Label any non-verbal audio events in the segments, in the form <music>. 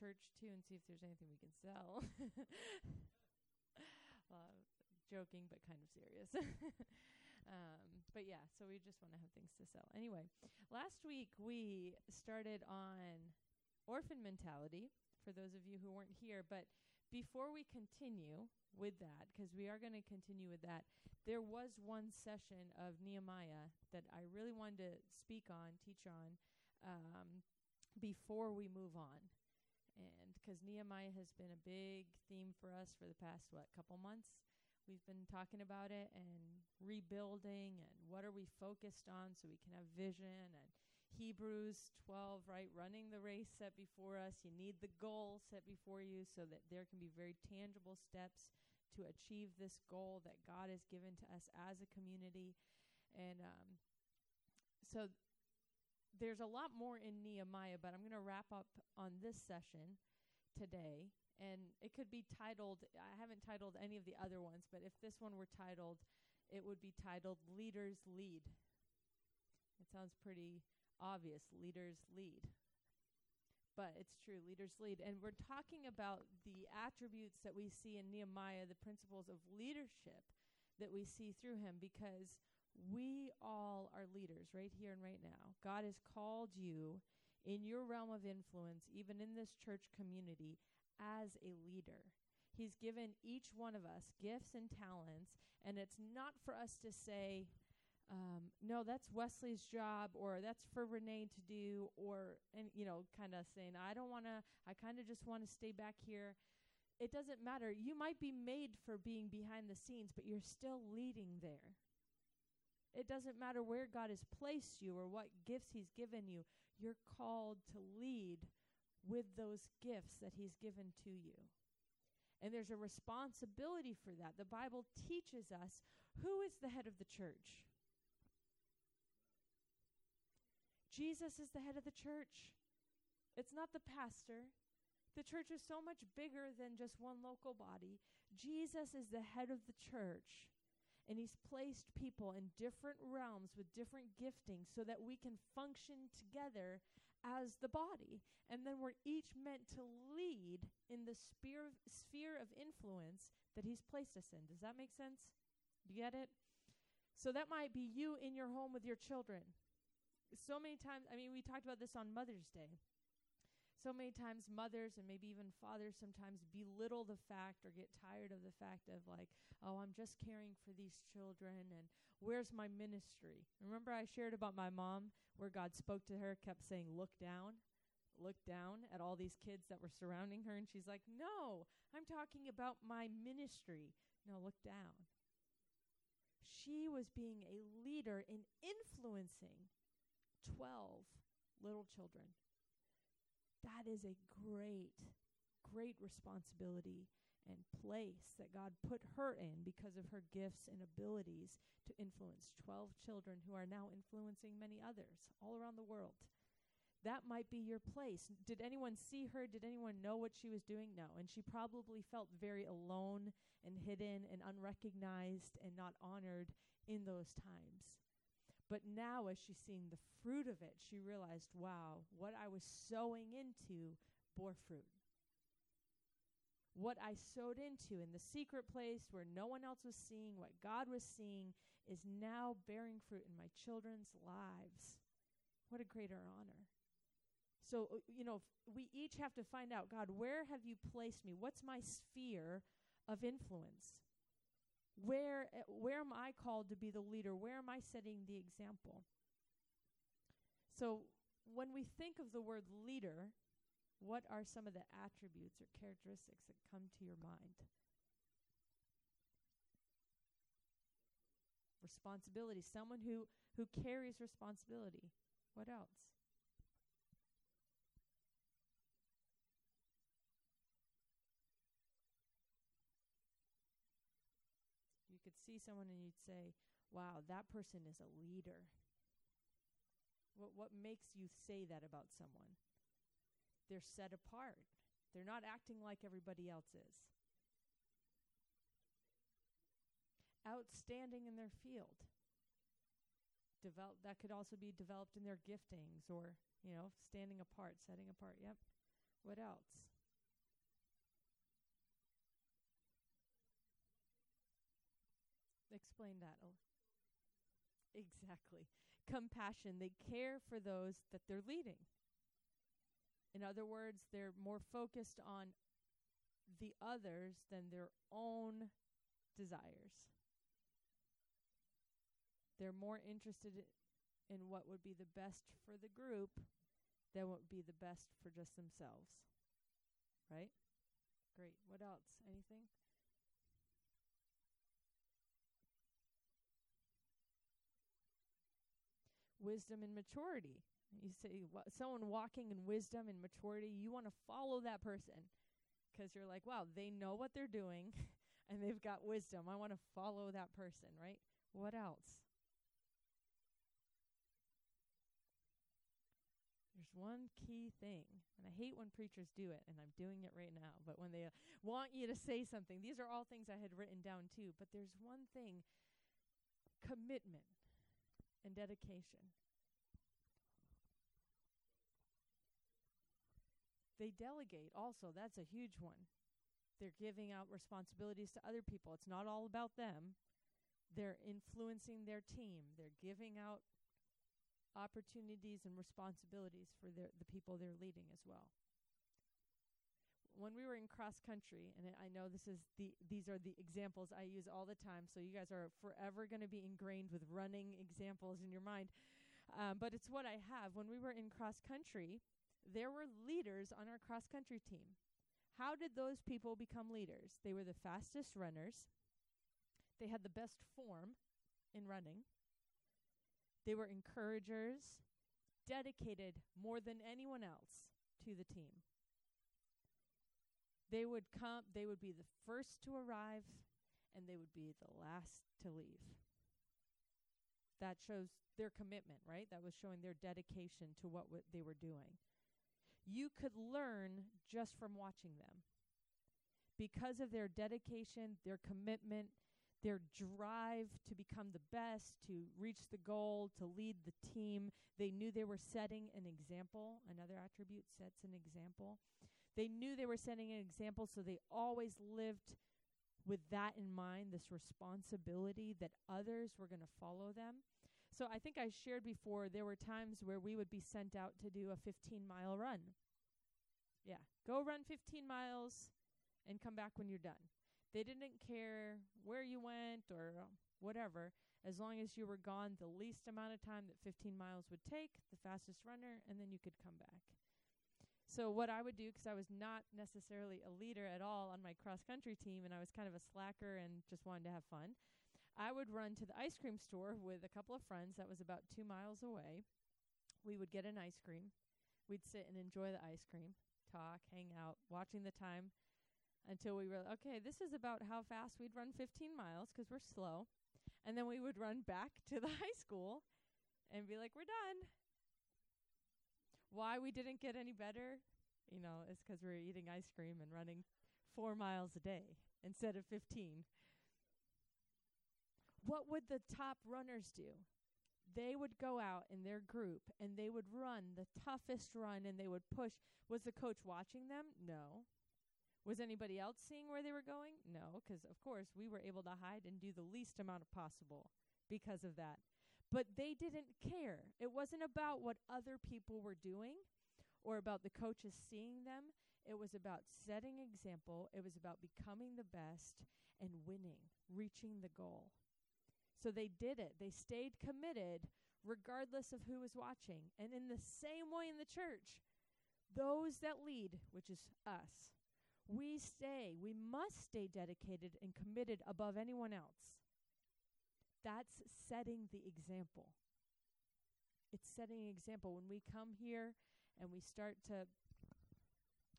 church too and see if there's anything we can sell. <laughs> uh, joking, but kind of serious. <laughs> um, but yeah, so we just want to have things to sell. Anyway, last week we started on orphan mentality for those of you who weren't here. But before we continue with that, because we are going to continue with that, there was one session of Nehemiah that I really wanted to speak on, teach on, um, before we move on. Because Nehemiah has been a big theme for us for the past, what, couple months? We've been talking about it and rebuilding and what are we focused on so we can have vision and Hebrews 12, right? Running the race set before us. You need the goal set before you so that there can be very tangible steps to achieve this goal that God has given to us as a community. And um, so there's a lot more in Nehemiah, but I'm going to wrap up on this session today. And it could be titled, I haven't titled any of the other ones, but if this one were titled, it would be titled Leaders Lead. It sounds pretty obvious. Leaders lead. But it's true, leaders lead. And we're talking about the attributes that we see in Nehemiah, the principles of leadership that we see through him, because we all are leaders right here and right now. God has called you in your realm of influence, even in this church community, as a leader. He's given each one of us gifts and talents, and it's not for us to say, um, no, that's Wesley's job, or that's for Renee to do, or and you know, kind of saying, I don't want to. I kind of just want to stay back here. It doesn't matter. You might be made for being behind the scenes, but you're still leading there. It doesn't matter where God has placed you or what gifts He's given you. You're called to lead with those gifts that He's given to you. And there's a responsibility for that. The Bible teaches us who is the head of the church. Jesus is the head of the church. It's not the pastor. The church is so much bigger than just one local body. Jesus is the head of the church. And he's placed people in different realms with different giftings so that we can function together as the body. And then we're each meant to lead in the sphere, sphere of influence that he's placed us in. Does that make sense? You get it? So that might be you in your home with your children so many times, I mean, we talked about this on Mother's Day. So many times, mothers and maybe even fathers sometimes belittle the fact or get tired of the fact of, like, oh, I'm just caring for these children and where's my ministry? Remember, I shared about my mom where God spoke to her, kept saying, look down, look down at all these kids that were surrounding her. And she's like, no, I'm talking about my ministry. No, look down. She was being a leader in influencing 12 little children. That is a great, great responsibility and place that God put her in because of her gifts and abilities to influence 12 children who are now influencing many others all around the world. That might be your place. Did anyone see her? Did anyone know what she was doing? No. And she probably felt very alone and hidden and unrecognized and not honored in those times. But now, as she's seeing the fruit of it, she realized, wow, what I was sowing into bore fruit. What I sowed into in the secret place where no one else was seeing, what God was seeing, is now bearing fruit in my children's lives. What a greater honor. So, uh, you know, we each have to find out God, where have you placed me? What's my sphere of influence? Where, where am I called to be the leader? Where am I setting the example? So, when we think of the word leader, what are some of the attributes or characteristics that come to your mind? Responsibility, someone who, who carries responsibility. What else? could see someone and you'd say, wow, that person is a leader. What, what makes you say that about someone? They're set apart. They're not acting like everybody else is. Outstanding in their field. Develop, that could also be developed in their giftings or, you know, standing apart, setting apart. Yep. What else? Explain that? Oh. Exactly. Compassion. They care for those that they're leading. In other words, they're more focused on the others than their own desires. They're more interested in what would be the best for the group than what would be the best for just themselves. Right? Great. What else? Anything? Wisdom and maturity. You say someone walking in wisdom and maturity, you want to follow that person because you're like, wow, they know what they're doing <laughs> and they've got wisdom. I want to follow that person, right? What else? There's one key thing, and I hate when preachers do it, and I'm doing it right now, but when they uh, want you to say something, these are all things I had written down too, but there's one thing commitment and dedication. They delegate also. That's a huge one. They're giving out responsibilities to other people. It's not all about them. They're influencing their team. They're giving out opportunities and responsibilities for their, the people they're leading as well. When we were in cross country, and I know this is the these are the examples I use all the time, so you guys are forever going to be ingrained with running examples in your mind. Um, but it's what I have. When we were in cross country, there were leaders on our cross country team. How did those people become leaders? They were the fastest runners. They had the best form in running. They were encouragers, dedicated more than anyone else to the team. They would come, they would be the first to arrive, and they would be the last to leave. That shows their commitment, right? That was showing their dedication to what w- they were doing you could learn just from watching them. Because of their dedication, their commitment, their drive to become the best, to reach the goal, to lead the team, they knew they were setting an example. Another attribute sets an example. They knew they were setting an example, so they always lived with that in mind this responsibility that others were going to follow them. So I think I shared before there were times where we would be sent out to do a 15 mile run. Yeah, go run 15 miles and come back when you're done. They didn't care where you went or whatever, as long as you were gone the least amount of time that 15 miles would take, the fastest runner, and then you could come back. So what I would do, because I was not necessarily a leader at all on my cross country team, and I was kind of a slacker and just wanted to have fun, I would run to the ice cream store with a couple of friends that was about two miles away. We would get an ice cream. We'd sit and enjoy the ice cream, talk, hang out, watching the time until we were okay, this is about how fast we'd run 15 miles because we're slow. And then we would run back to the <laughs> high school and be like, we're done. Why we didn't get any better, you know, is because we were eating ice cream and running four miles a day instead of 15 what would the top runners do? They would go out in their group and they would run the toughest run and they would push. Was the coach watching them? No. Was anybody else seeing where they were going? No, because of course we were able to hide and do the least amount of possible because of that. But they didn't care. It wasn't about what other people were doing or about the coaches seeing them. It was about setting example. It was about becoming the best and winning, reaching the goal. So they did it. They stayed committed regardless of who was watching. And in the same way in the church, those that lead, which is us, we stay, we must stay dedicated and committed above anyone else. That's setting the example. It's setting an example. When we come here and we start to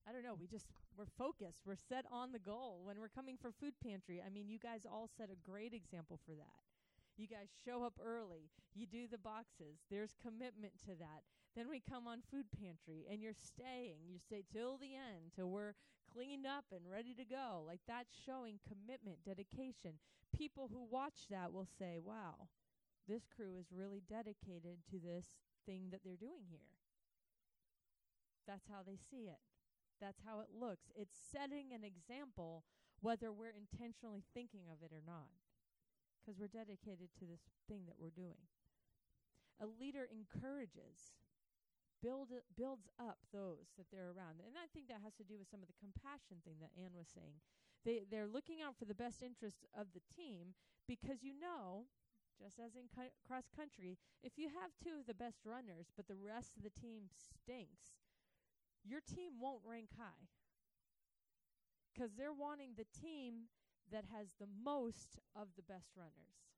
I don't know, we just we're focused. We're set on the goal. When we're coming for food pantry, I mean, you guys all set a great example for that. You guys show up early. You do the boxes. There's commitment to that. Then we come on food pantry and you're staying. You stay till the end till we're cleaned up and ready to go. Like that's showing commitment, dedication. People who watch that will say, "Wow, this crew is really dedicated to this thing that they're doing here." That's how they see it. That's how it looks. It's setting an example whether we're intentionally thinking of it or not. because we're dedicated to this thing that we're doing. A leader encourages, build builds up those that they're around. And I think that has to do with some of the compassion thing that Anne was saying. They they're looking out for the best interests of the team because you know, just as in cu- cross country, if you have two of the best runners but the rest of the team stinks, your team won't rank high. Cuz they're wanting the team that has the most of the best runners.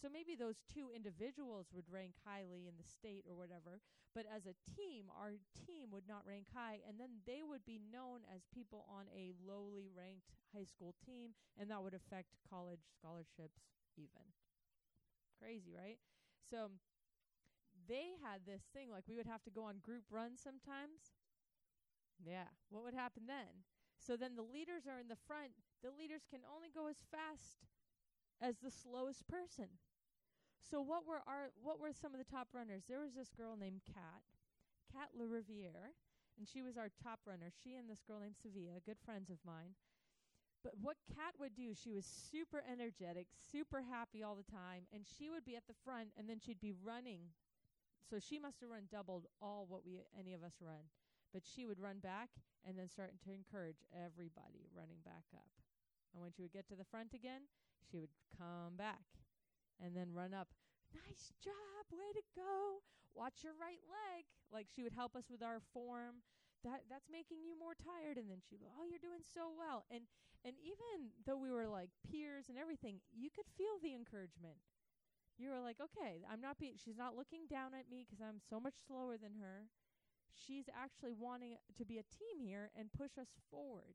So maybe those two individuals would rank highly in the state or whatever, but as a team, our team would not rank high, and then they would be known as people on a lowly ranked high school team, and that would affect college scholarships even. Crazy, right? So they had this thing like we would have to go on group runs sometimes. Yeah, what would happen then? So then the leaders are in the front. The leaders can only go as fast as the slowest person. So what were our what were some of the top runners? There was this girl named Kat, Kat LaRiviere, and she was our top runner. She and this girl named Sevilla, good friends of mine. But what Kat would do, she was super energetic, super happy all the time, and she would be at the front and then she'd be running. So she must have run doubled all what we any of us run. But she would run back and then start to encourage everybody running back up. And when she would get to the front again, she would come back and then run up. Nice job, way to go. Watch your right leg. Like she would help us with our form. That that's making you more tired and then she'd go, "Oh, you're doing so well." And and even though we were like peers and everything, you could feel the encouragement. You were like, "Okay, I'm not being she's not looking down at me cuz I'm so much slower than her. She's actually wanting to be a team here and push us forward."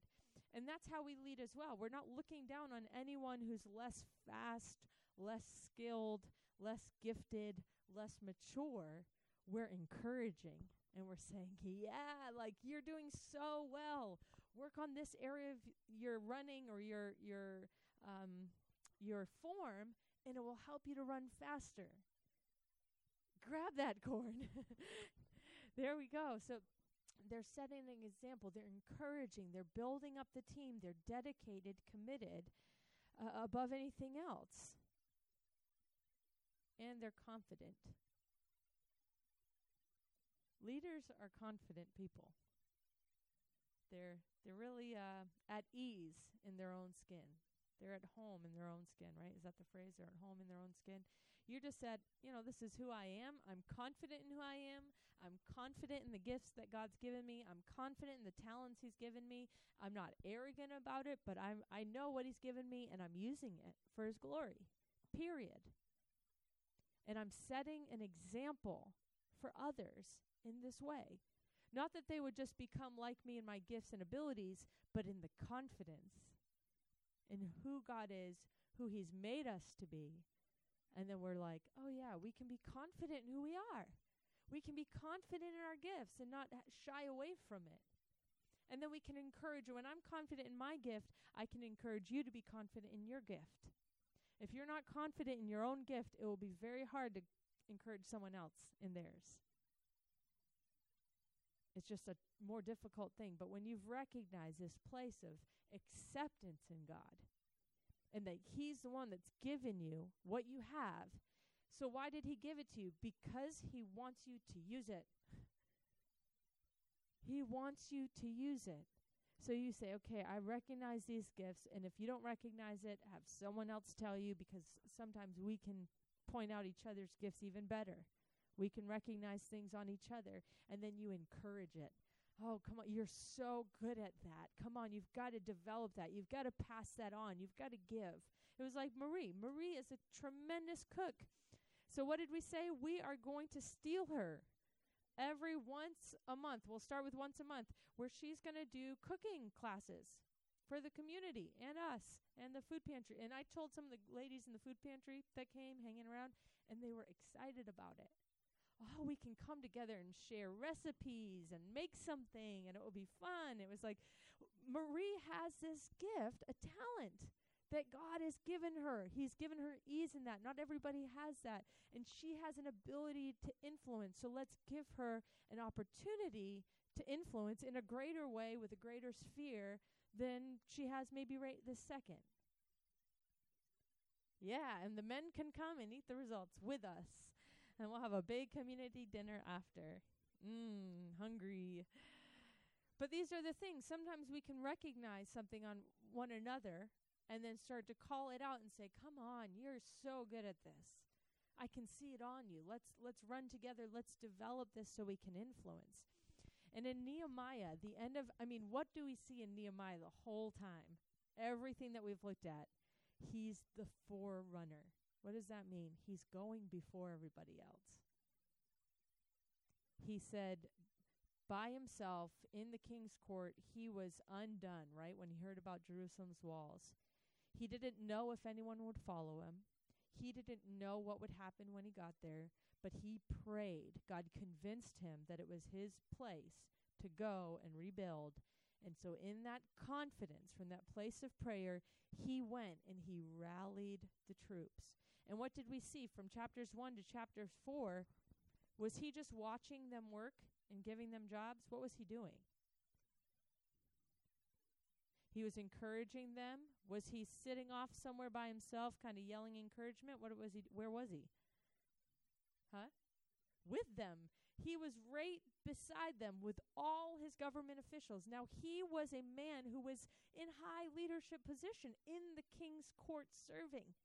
And that's how we lead as well. We're not looking down on anyone who's less fast less skilled, less gifted, less mature, we're encouraging and we're saying, "Yeah, like you're doing so well. Work on this area of your running or your your um your form and it will help you to run faster." Grab that <laughs> corn. there we go. So they're setting an example. They're encouraging. They're building up the team. They're dedicated, committed uh, above anything else and they're confident. Leaders are confident people. They're they're really uh, at ease in their own skin. They're at home in their own skin, right? Is that the phrase? They're at home in their own skin. You just said, you know, this is who I am. I'm confident in who I am. I'm confident in the gifts that God's given me. I'm confident in the talents He's given me. I'm not arrogant about it, but I'm I know what He's given me and I'm using it for His glory. Period and I'm setting an example for others in this way. Not that they would just become like me in my gifts and abilities, but in the confidence in who God is, who He's made us to be. And then we're like, oh, yeah, we can be confident in who we are. We can be confident in our gifts and not shy away from it. And then we can encourage, when I'm confident in my gift, I can encourage you to be confident in your gift. If you're not confident in your own gift, it will be very hard to encourage someone else in theirs. It's just a more difficult thing. But when you've recognized this place of acceptance in God, and that He's the one that's given you what you have, so why did He give it to you? Because He wants you to use it. He wants you to use it. So you say, okay, I recognize these gifts, and if you don't recognize it, have someone else tell you because sometimes we can point out each other's gifts even better. We can recognize things on each other, and then you encourage it. Oh, come on, you're so good at that. Come on, you've got to develop that. You've got to pass that on. You've got to give. It was like Marie. Marie is a tremendous cook. So, what did we say? We are going to steal her every once a month. We'll start with once a month where she's going to do cooking classes for the community and us and the food pantry. And I told some of the ladies in the food pantry that came hanging around, and they were excited about it. Oh, we can come together and share recipes and make something, and it will be fun. It was like Marie has this gift, a talent that God has given her. He's given her ease in that. Not everybody has that. And she has an ability to influence. So let's give her an opportunity to influence in a greater way with a greater sphere than she has maybe right this second. Yeah, and the men can come and eat the results with us. And we'll have a big community dinner after. Mmm, hungry. But these are the things. Sometimes we can recognize something on one another and then start to call it out and say, "Come on, you're so good at this. I can see it on you. Let's let's run together. Let's develop this so we can influence." And in Nehemiah, the end of I mean, what do we see in Nehemiah the whole time? Everything that we've looked at. He's the forerunner. What does that mean? He's going before everybody else. He said, by himself in the king's court, he was undone, right? When he heard about Jerusalem's walls. He didn't know if anyone would follow him. He didn't know what would happen when he got there, but he prayed. God convinced him that it was his place to go and rebuild. And so, in that confidence, from that place of prayer, he went and he rallied the troops. And what did we see from chapters 1 to chapter 4? Was he just watching them work? and giving them jobs, what was he doing? He was encouraging them. Was he sitting off somewhere by himself, kind of yelling encouragement? What was he? Where was he? Huh? With them. He was right beside them with all his government officials. Now, he was a man who was in high leadership position in the king's court serving.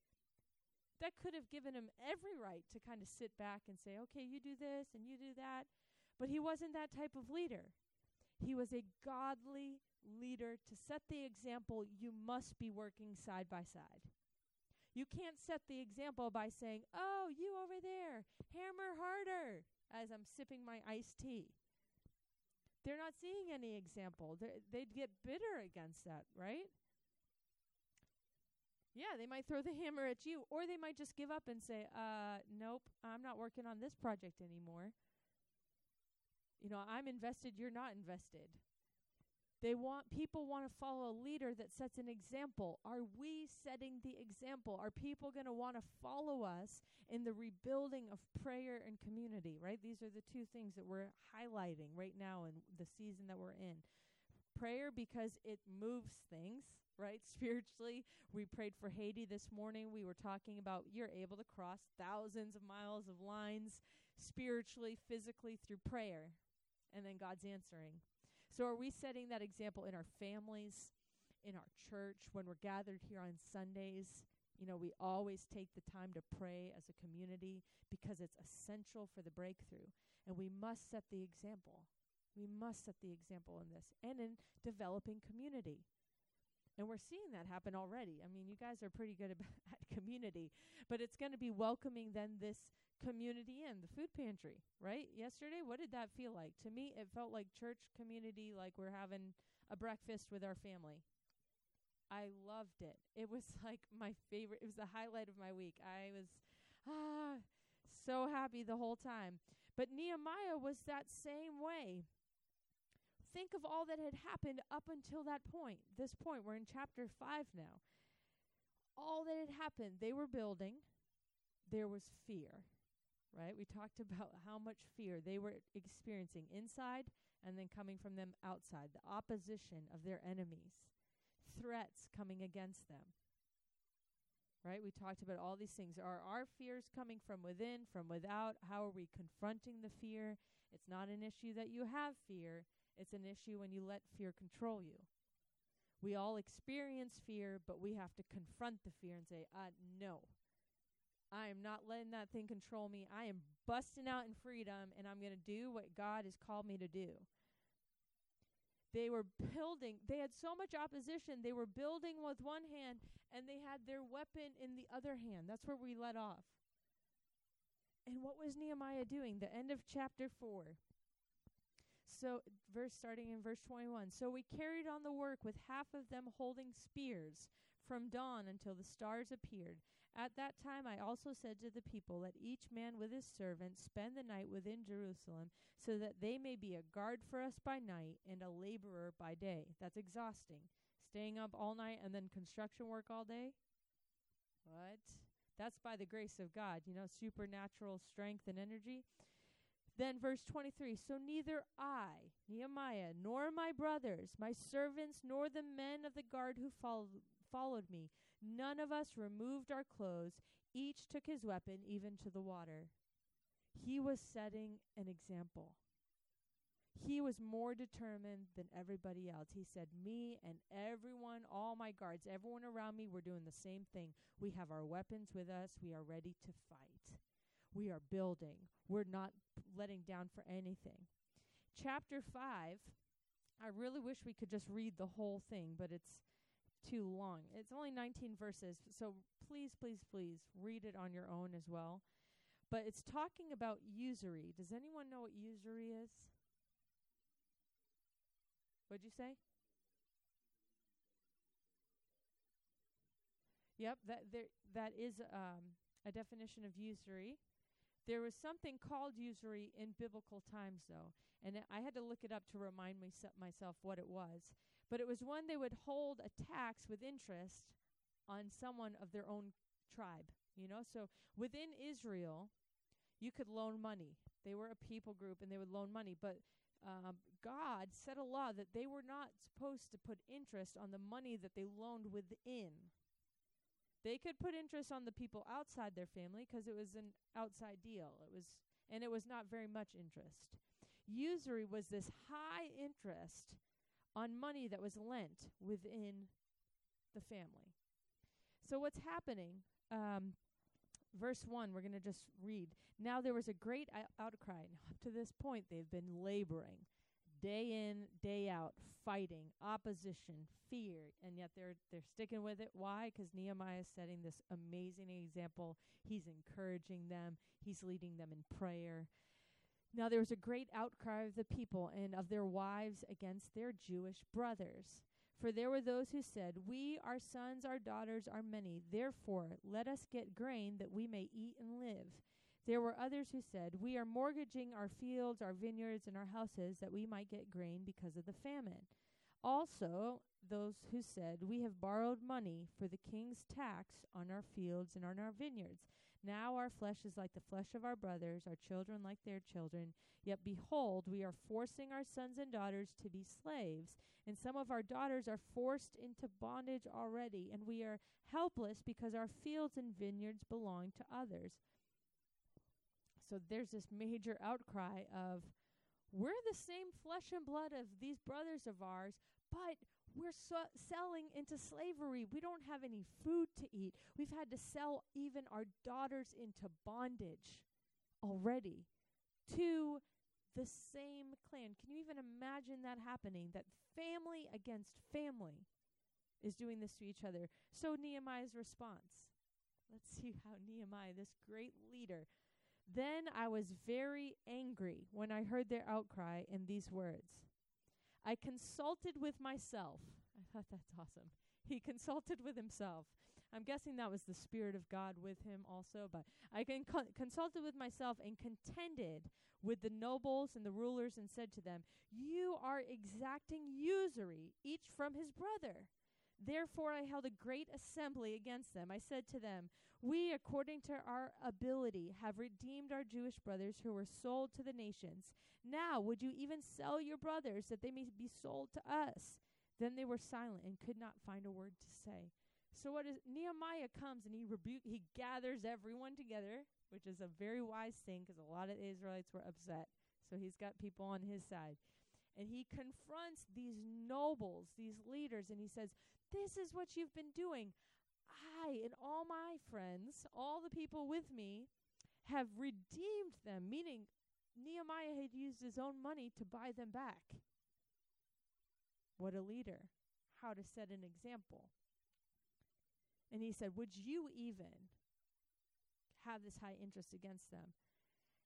That could have given him every right to kind of sit back and say, okay, you do this and you do that. But he wasn't that type of leader. He was a godly leader. To set the example, you must be working side by side. You can't set the example by saying, Oh, you over there, hammer harder, as I'm sipping my iced tea. They're not seeing any example. They're, they'd get bitter against that, right? Yeah, they might throw the hammer at you, or they might just give up and say, uh, Nope, I'm not working on this project anymore. You know, I'm invested, you're not invested. They want people want to follow a leader that sets an example. Are we setting the example? Are people going to want to follow us in the rebuilding of prayer and community, right? These are the two things that we're highlighting right now in the season that we're in. Prayer because it moves things, right? <laughs> Spiritually, we prayed for Haiti this morning. We were talking about you're able to cross thousands of miles of lines spiritually, physically through prayer, and then God's answering. So, are we setting that example in our families, in our church, when we're gathered here on Sundays? You know, we always take the time to pray as a community because it's essential for the breakthrough. And we must set the example. We must set the example in this and in developing community. And we're seeing that happen already. I mean, you guys are pretty good <laughs> at community, but it's going to be welcoming then this community in the food pantry, right? Yesterday, what did that feel like? To me, it felt like church community, like we're having a breakfast with our family. I loved it. It was <laughs> like my favorite. It was the highlight of my week. I was ah so happy the whole time. But Nehemiah was that same way. Think of all that had happened up until that point. This point, we're in chapter 5 now. All that had happened, they were building. There was fear right? We talked <laughs> about how much fear they were experiencing inside and then coming from them outside, the opposition of their enemies, threats coming against them. Right? We talked about all these things. Are our fears coming from within, from without? How are we confronting the fear? It's not an issue that you have fear, it's an issue when you let fear control you. We all experience fear, but we have to confront the fear and say, uh, no, I am not letting that thing control me. I am busting out in freedom and I'm going to do what God has called me to do. They were building, they had so much opposition. They were building with one hand and they had their weapon in the other hand. That's where we let off. And what was Nehemiah doing? The end of chapter 4. So, verse starting in verse 21. So we carried on the work with half of them holding spears from dawn until the stars appeared. At that time I also said to the people, Let each man with his servant spend the night within Jerusalem, so that they may be a guard for us by night and a laborer by day. That's exhausting. Staying up all night and then construction work all day? What? That's by the grace of God, you know, supernatural strength and energy. Then, verse 23 So neither I, Nehemiah, nor my brothers, my servants, nor the men of the guard who followed, followed me None of us removed our clothes. Each took his weapon, even to the water. He was setting an example. He was more determined than everybody else. He said, Me and everyone, all my guards, everyone around me, we're doing the same thing. We have our weapons with us. We are ready to fight. We are building. We're not letting down for anything. Chapter 5, I really wish we could just read the whole thing, but it's too long. It's only 19 verses, so please, please, please read it on your own as well. But it's talking about usury. Does anyone know what usury is? What'd you say? Yep, that there that is um, a definition of usury. There was something called usury in biblical times, though, and I had to look it up to remind me, myself what it was. But it was when they would hold a tax with interest on someone of their own tribe. You know, so within Israel, you could loan money. They were a people group, and they would loan money, but um, God set a law that they were not supposed to put interest on the money that they loaned within. They could put interest on the people outside their family because it was an outside deal. It was and it was not very much interest. Usury was this high interest on money that was lent within the family. So what's happening? Um, verse 1, we're going to just read. Now there was a great outcry. Up to this point, they've been laboring day in, day out, fighting, opposition, fear, and yet they're they're sticking with it. Why? Because Nehemiah is setting this amazing example. He's encouraging them. He's leading them in prayer. Now there was a great outcry of the people and of their wives against their Jewish brothers. For there were those who said, We, our sons, our daughters, are many. Therefore, let us get grain that we may eat and live. There were others who said, We are mortgaging our fields, our vineyards, and our houses that we might get grain because of the famine. Also, those who said, We have borrowed money for the king's tax on our fields and on our vineyards. Now our flesh is like the flesh of our brothers, our children like their children. Yet behold, we are forcing our sons and daughters to be slaves, and some of our daughters are forced into bondage already, and we are helpless because our fields and vineyards belong to others. So there's this major outcry of we're the same flesh and blood of these brothers of ours, but we're so selling into slavery. We don't have any food to eat. We've had to sell even our daughters into bondage already to the same clan. Can you even imagine that happening? That family against family is doing this to each other. So Nehemiah's response. Let's see how Nehemiah, this great leader, then I was very angry when I heard their outcry in these words. I consulted with myself. I thought that's awesome. He consulted with himself. I'm guessing that was the Spirit of God with him also, but I con- consulted with myself and contended with the nobles and the rulers and said to them, You are exacting usury, each from his brother. Therefore I held a great assembly against them. I said to them, We, according to our ability, have redeemed our Jewish brothers who were sold to the nations. Now would you even sell your brothers that they may be sold to us? Then they were silent and could not find a word to say. So what is Nehemiah comes and he rebuke he gathers everyone together, which is a very wise thing because a lot of the Israelites were upset. So he's got people on his side. And he confronts these nobles, these leaders, and he says, This is what you've been doing. I and all my friends, all the people with me, have redeemed them, meaning Nehemiah had used his own money to buy them back. What a leader. How to set an example. And he said, Would you even have this high interest against them?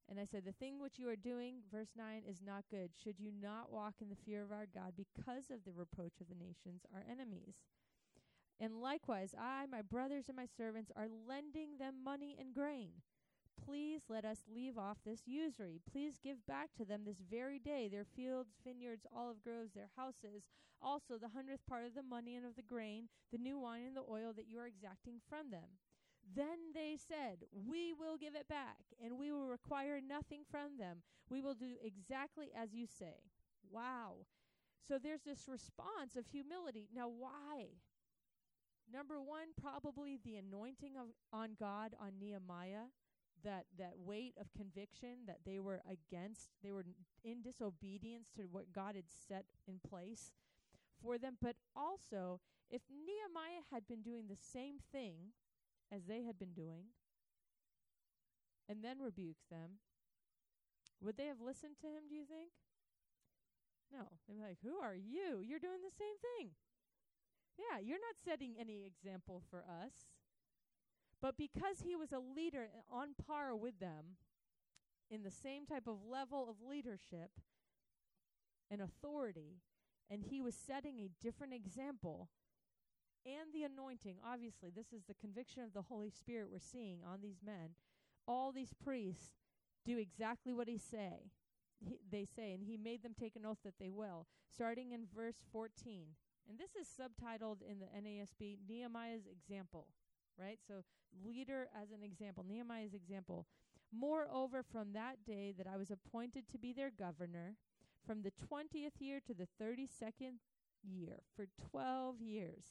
And I said, The thing which you are doing, verse 9, is not good. Should you not walk in the fear of our God because of the reproach of the nations, our enemies? And likewise, I, my brothers, and my servants are lending them money and grain. Please let us leave off this usury. Please give back to them this very day their fields, vineyards, olive groves, their houses, also the hundredth part of the money and of the grain, the new wine and the oil that you are exacting from them. Then they said, We will give it back, and we will require nothing from them. We will do exactly as you say. Wow. So there's this response of humility. Now, why? Number one, probably the anointing of on God on Nehemiah, that that weight of conviction that they were against, they were in disobedience to what God had set in place for them. But also, if Nehemiah had been doing the same thing as they had been doing, and then rebuked them, would they have listened to him? Do you think? No, they'd be like, "Who are you? You're doing the same thing." Yeah, you're not setting any example for us. But because he was a leader on par with them, in the same type of level of leadership and authority, and he was setting a different example, and the anointing, obviously, this is the conviction of the Holy Spirit we're seeing on these men. All these priests do exactly what he say. He, they say, and he made them take an oath that they will. Starting in verse 14. And this is subtitled in the NASB Nehemiah's example, right? So, leader as an example, Nehemiah's example. Moreover, from that day that I was appointed to be their governor, from the 20th year to the 32nd year, for 12 years,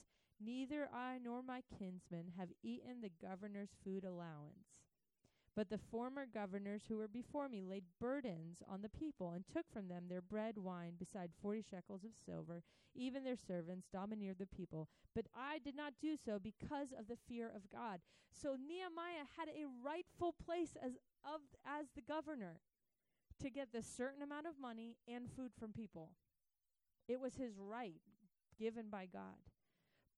neither I nor my kinsmen have eaten the governor's food allowance. But the former governors who were before me laid burdens on the people, and took from them their bread, wine, beside forty shekels of silver. Even their servants domineered the people. But I did not do so because of the fear of God. So Nehemiah had a rightful place as of as the governor to get this certain amount of money and food from people. It was his right given by God.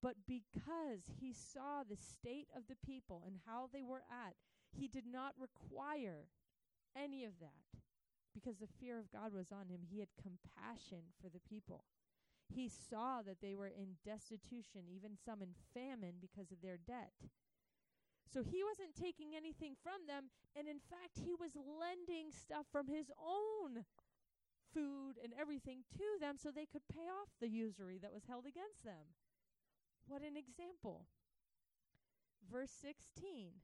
But because he saw the state of the people and how they were at, he did not require any of that because the fear of God was on him. He had compassion for the people. He saw that they were in destitution, even some in famine because of their debt. So he wasn't taking anything from them, and in fact, he was lending stuff from his own food and everything to them so they could pay off the usury that was held against them. What an example. Verse 16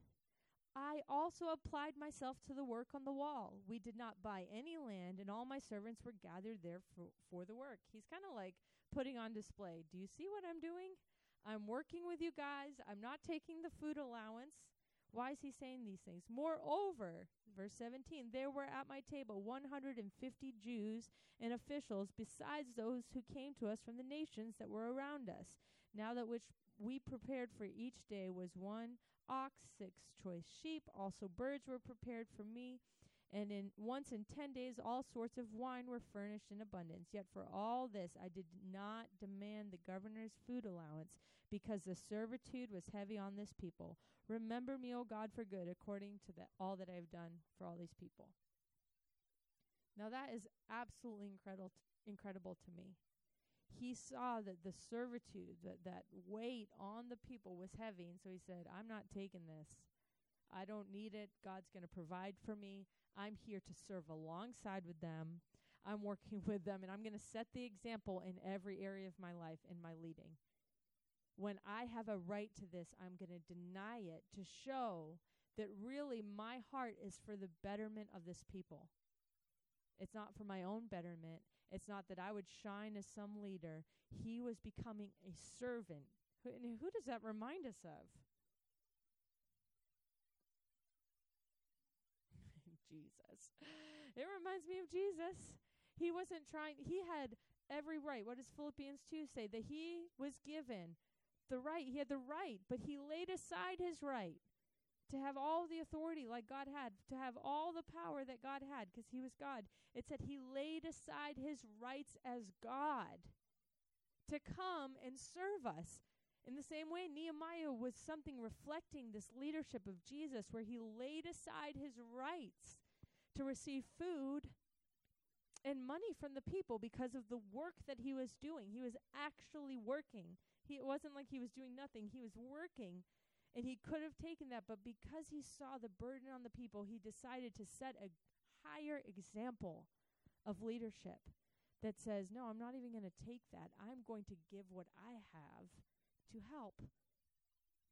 I also applied myself to the work on the wall. We did not buy any land, and all my servants were gathered there for, for the work. He's kind of like putting on display. Do you see what I'm doing? I'm working with you guys. I'm not taking the food allowance. Why is he saying these things? Moreover, verse 17, there were at my table 150 Jews and officials, besides those who came to us from the nations that were around us. Now that which we prepared for each day was one ox, six choice sheep. Also, birds were prepared for me. And in once in ten days, all sorts of wine were furnished in abundance. Yet for all this, I did not demand the governor's food allowance, because the servitude was heavy on this people. Remember me, O God, for good, according to the, all that I have done for all these people. Now that is absolutely incredible, incredible to me he saw that the servitude, that, that weight on the people was heavy. And so he said, I'm not taking this. I don't need it. God's going to provide for me. I'm here to serve alongside with them. I'm working <laughs> with them, and I'm going to set the example in every area of my life in my leading. When I have a right to this, I'm going to deny it to show that really my heart is for the betterment of this people. It's not for my own betterment. It's not that I would shine as some leader. He was becoming a servant. Who, and who does that remind us of? <laughs> Jesus. It reminds me of Jesus. He wasn't trying, he had every right. What does Philippians 2 say? That he was given the right. He had the right, but he laid aside his right to have all the authority like God had, to have all the power that God had because he was God. It said he laid aside his rights as God to come and serve us. In the same way, Nehemiah was something reflecting this leadership of Jesus where he laid aside his rights to receive food and money from the people because of the work that he was doing. He was actually working. He, it wasn't like he was doing nothing, he was working and he could have taken that, but because he saw the burden on the people, he decided to set a higher example of leadership that says, No, I'm not even going to take that. I'm going to give what I have to help.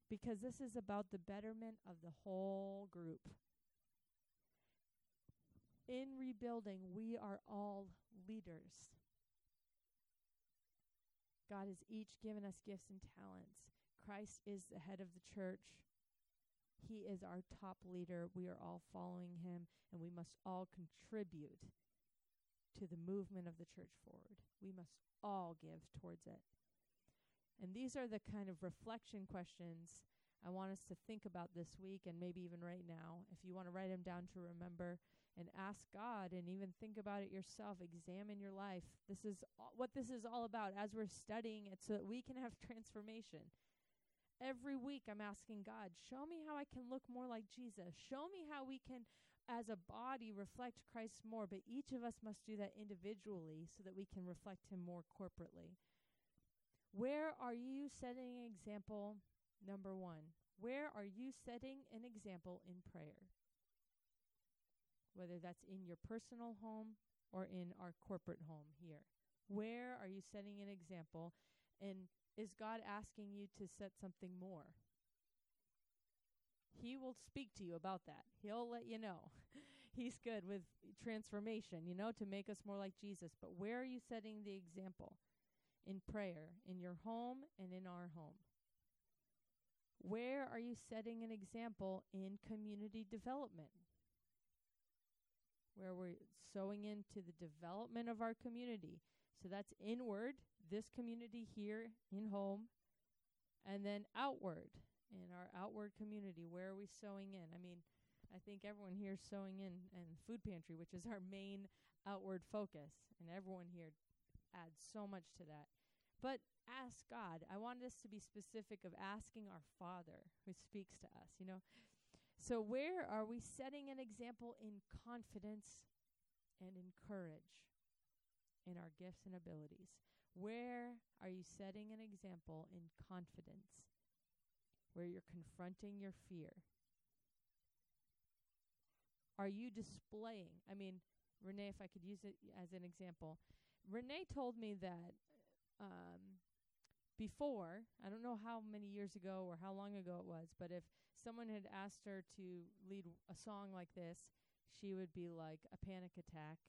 Because this is about the betterment of the whole group. In rebuilding, we are all leaders. God has each given us gifts and talents Christ is the head of the church. He is our top leader. We are all following him, and we must all contribute to the movement of the church forward. We must all give towards it. And these are the kind of reflection questions I want us to think about this week and maybe even right now. If you want to write them down to remember and ask God and even think about it yourself, examine your life. This is what this is all about as we're studying it so that we can have <laughs> transformation. Every week I'm asking God, show me how I can look more like Jesus. Show me how we can as a body reflect Christ more, but each of us must do that individually so that we can reflect him more corporately. Where are you setting an example? Number one, where are you setting an example in prayer? Whether that's in your personal home or in our corporate home here. Where are you setting an example? And is God asking you to set something more? He will speak to you about that. He'll let you know. <laughs> He's good with transformation, you know, to make us more like Jesus. But where are you setting the example? In prayer, in your home and in our home. Where are you setting an example in community development? Where we're sowing into the development of our community. So that's inward, this community here in home, and then outward in our outward community. Where are we sowing in? I mean, I think everyone here is sowing in and food pantry, which is our main outward focus, and everyone here adds so much to that. But ask God. I wanted us to be specific of asking our Father who speaks to us, you know. So where are we setting an example in confidence and in courage in our gifts and abilities? Where are you setting an example in confidence where you're confronting your fear? Are you displaying? I mean, Renee, if I could use it as an example, Renee told me that um, before, I don't know how many years ago or how long ago it was, but if someone had asked her to lead a song like this, she would be like a panic attack.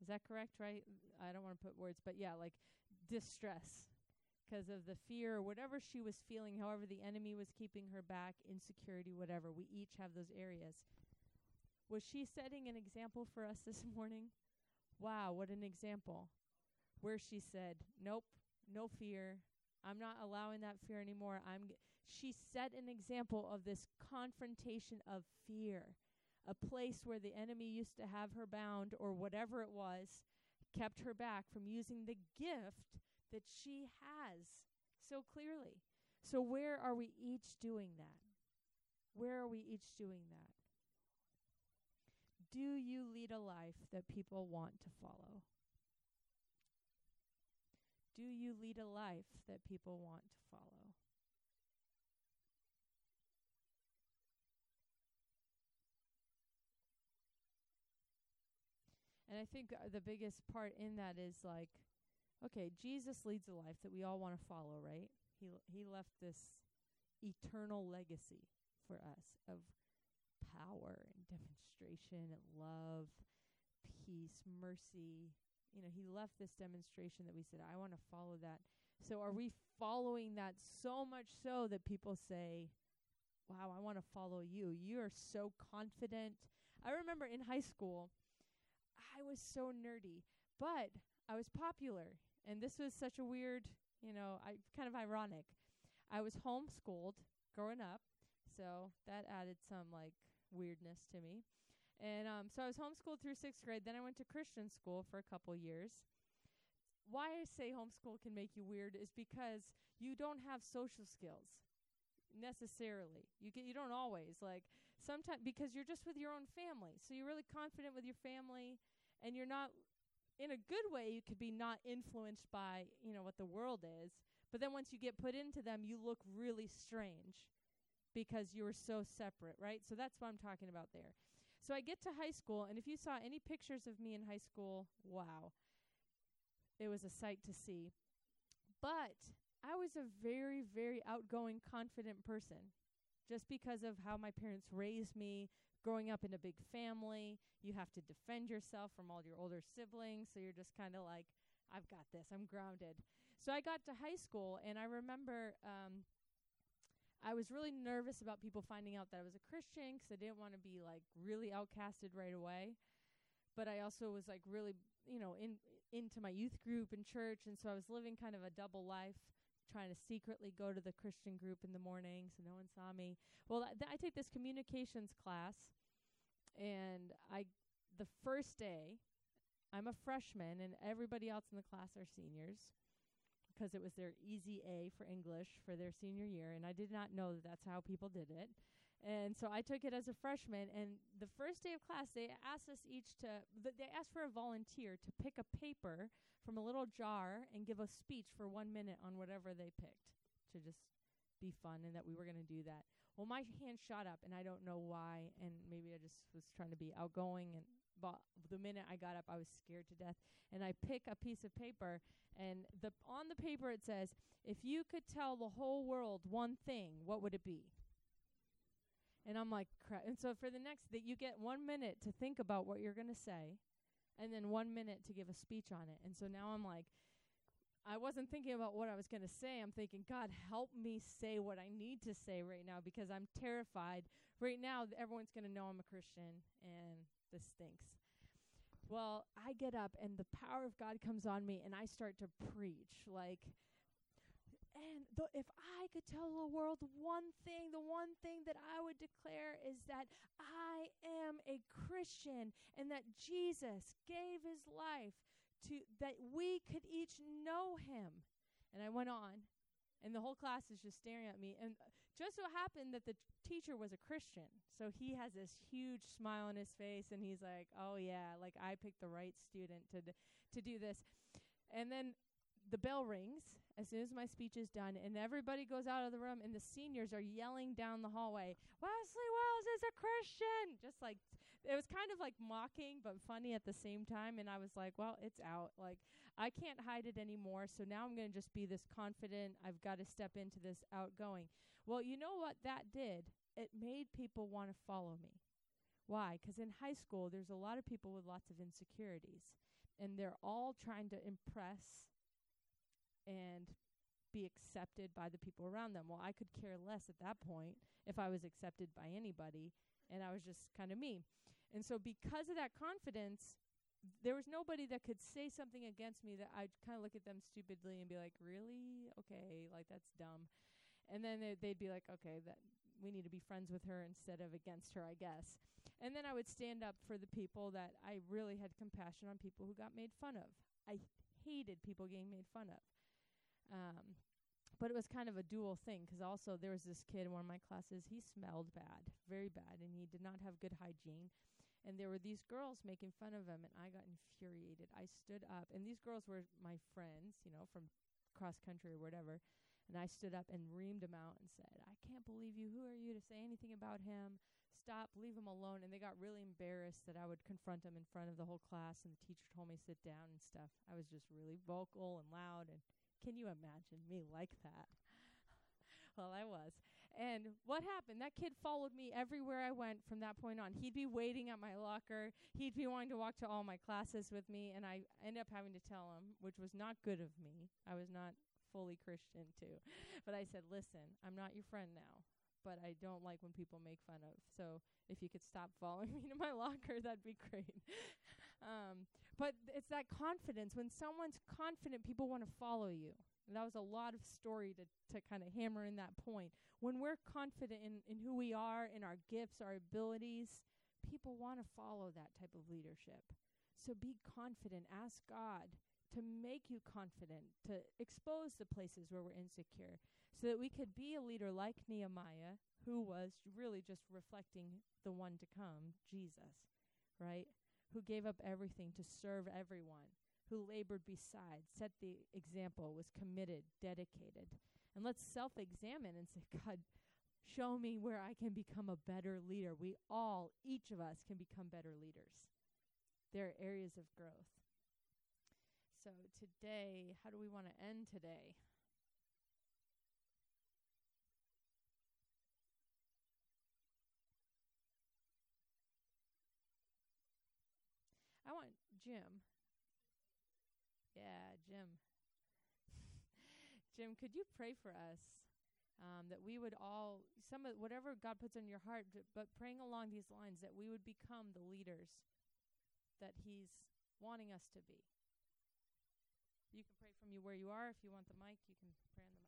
Is that correct, right? I don't want to put words, but yeah, like distress because of the fear or whatever she was feeling, however the enemy was keeping her back, insecurity, whatever. We each have those areas. Was she setting an example for us <laughs> this morning? Wow, what an example. Where she said, "Nope, no fear. I'm not allowing that fear anymore. I'm g-. she set an example of this confrontation of fear. A place where the enemy used to have her bound or whatever it was kept her back from using the gift that she has so clearly. So, where are we each doing that? Where are we each doing that? Do you lead a life that people want to follow? Do you lead a life that people want to follow? And I think uh, the biggest part in that is like okay, Jesus leads a life that we all want to follow, right? He he left this eternal legacy for us of power and demonstration and love, peace, mercy. You know, he left this demonstration that we said, I want to follow that. So are we following that so much so that people say, Wow, I want to follow you. You are so confident. I remember in high school, I was so nerdy, but I was popular and this was such a weird, you know, I kind of ironic. I was homeschooled growing up, so that added some like weirdness to me. And um, so I was homeschooled through sixth grade. Then I went to Christian school for a couple years. Why I say homeschool can make you weird is because you don't have social skills necessarily. You get you don't always like sometimes because you're just with your own family. So you're really confident with your family and you're not in a good way you could be not influenced by you know what the world is but then once you get put into them you look really strange because you were so separate right? So that's what i'm talking about there. So i get to high school and if you saw any pictures of me in high school wow. It was a sight to see. But i was a very very outgoing confident person just because of how my parents raised me growing up in a big family, you have to defend yourself from all your older siblings. So you're just kind of like, I've got this, I'm grounded. So I got to high school, and I remember um, I was really nervous about people finding out that I was a Christian because I didn't want to be like really outcasted right away. But I also was like really, you know, in into my youth group and church, and so I was living kind of a double life, trying to secretly go to the Christian group in the morning so no one saw me. Well, th- I take this communications class, and I the first day, I'm a freshman, and everybody else in the class are seniors because it was their easy A for English for their senior year, and I did not know that that's how people did it. And so I took it as a freshman. And the first day of class, they asked us each to, th- they asked for a volunteer to pick a paper from a little jar and give a speech for one minute on whatever they picked to just be fun and that we were going to do that. Well, my hand shot up, and I don't know why. And maybe I just was trying to be outgoing. And but the minute I got up, I was scared to death. And I pick a piece of paper, and the on the paper it says, "If you could tell the whole world one thing, what would it be?" And I'm like, crap. And so for the next, that you get one minute to think about what you're going to say, and then one minute to give a speech on it. And so now I'm like, I wasn't thinking about what I was going to say. I'm thinking, God, help me say what I need to say right now because I'm terrified. Right now, everyone's going to know I'm a Christian, and this stinks. Well, I get up, and the power of God comes on me, and I start to preach. Like, and th- if I could tell the world one thing, the one thing that I would declare is that I am a Christian and that Jesus gave his life to that we could each know him. And I went on, and the whole class is just staring at me. And uh, just so happened that the teacher was a Christian. So he has this huge smile on his face, and he's like, "Oh yeah, like I picked the right student to d- to do this." And then the bell rings as soon as my speech is done, and everybody goes out of the room, and the seniors are yelling down the hallway, Wesley Wells is a Christian! Just like, it was kind of like mocking, but funny at the same time. And I was like, well, it's out. Like, I can't hide it anymore. So now I'm going to just be this confident. I've got to step into this outgoing. Well, you know what that did? It made people want to follow me. Why? Because in high school, there's a lot of people with lots of insecurities, and they're all trying to impress and be accepted by the people around them. Well, I could care less at that point if I was accepted by anybody, and I was just kind of me. And so, because of that confidence, there was nobody that could say something against me that I'd kind of look at them stupidly and be like, "Really? Okay, like that's dumb." And then they, they'd be like, "Okay, that we need to be friends with her instead of against her, I guess." And then I would stand up for the people that I really had compassion on people who got made fun of. I hated people getting made fun of. Um, but it was kind of a dual thing because also there was this kid in one of my classes. He smelled bad, very bad, and he did not have good hygiene. And there were these girls making fun of him, and I got infuriated. I stood up, and these girls were my friends, you know, from cross country or whatever. And I stood up and reamed him out and said, I can't believe you. Who are you to say anything about him? Stop, leave him alone. And they got really embarrassed that I would confront him in front of the whole class, and the teacher told me sit down and stuff. I was just really vocal and loud and can you imagine me like that? <laughs> well, I was. And what happened? That kid followed me everywhere I went from that point on. He'd be waiting at my locker. He'd be wanting to walk to all my classes with me, and I ended up having to tell him, which was not good of me. I was not fully Christian too. <laughs> But I said, "Listen, I'm not your friend now, but I don't like when people make fun of. So if you could stop following <laughs> me to my locker, that'd be great." Um, but it's that confidence. When someone's confident, people want to follow you. And that was a lot of story to, to kind of hammer in that point. When we're confident in, in who we are, in our gifts, our abilities, people want to follow that type of leadership. So be confident. Ask God to make you confident, to expose the places where we're insecure, so that we could be a leader like Nehemiah, who was really just reflecting the one to come, Jesus, right? Who gave up everything to serve everyone, who labored beside, set the example, was committed, dedicated. And let's self examine and say, <laughs> God, show me where I can become a better leader. We all, each of us, can become better leaders. There are areas of growth. So, today, how do we want to end today? I want Jim. Yeah, Jim. <laughs> Jim, could you pray for us Um, that we would all, some of whatever God puts on your heart, but praying along these lines, that we would become the leaders that He's wanting us to be. You can pray from you where you are. If you want the mic, you can pray on the.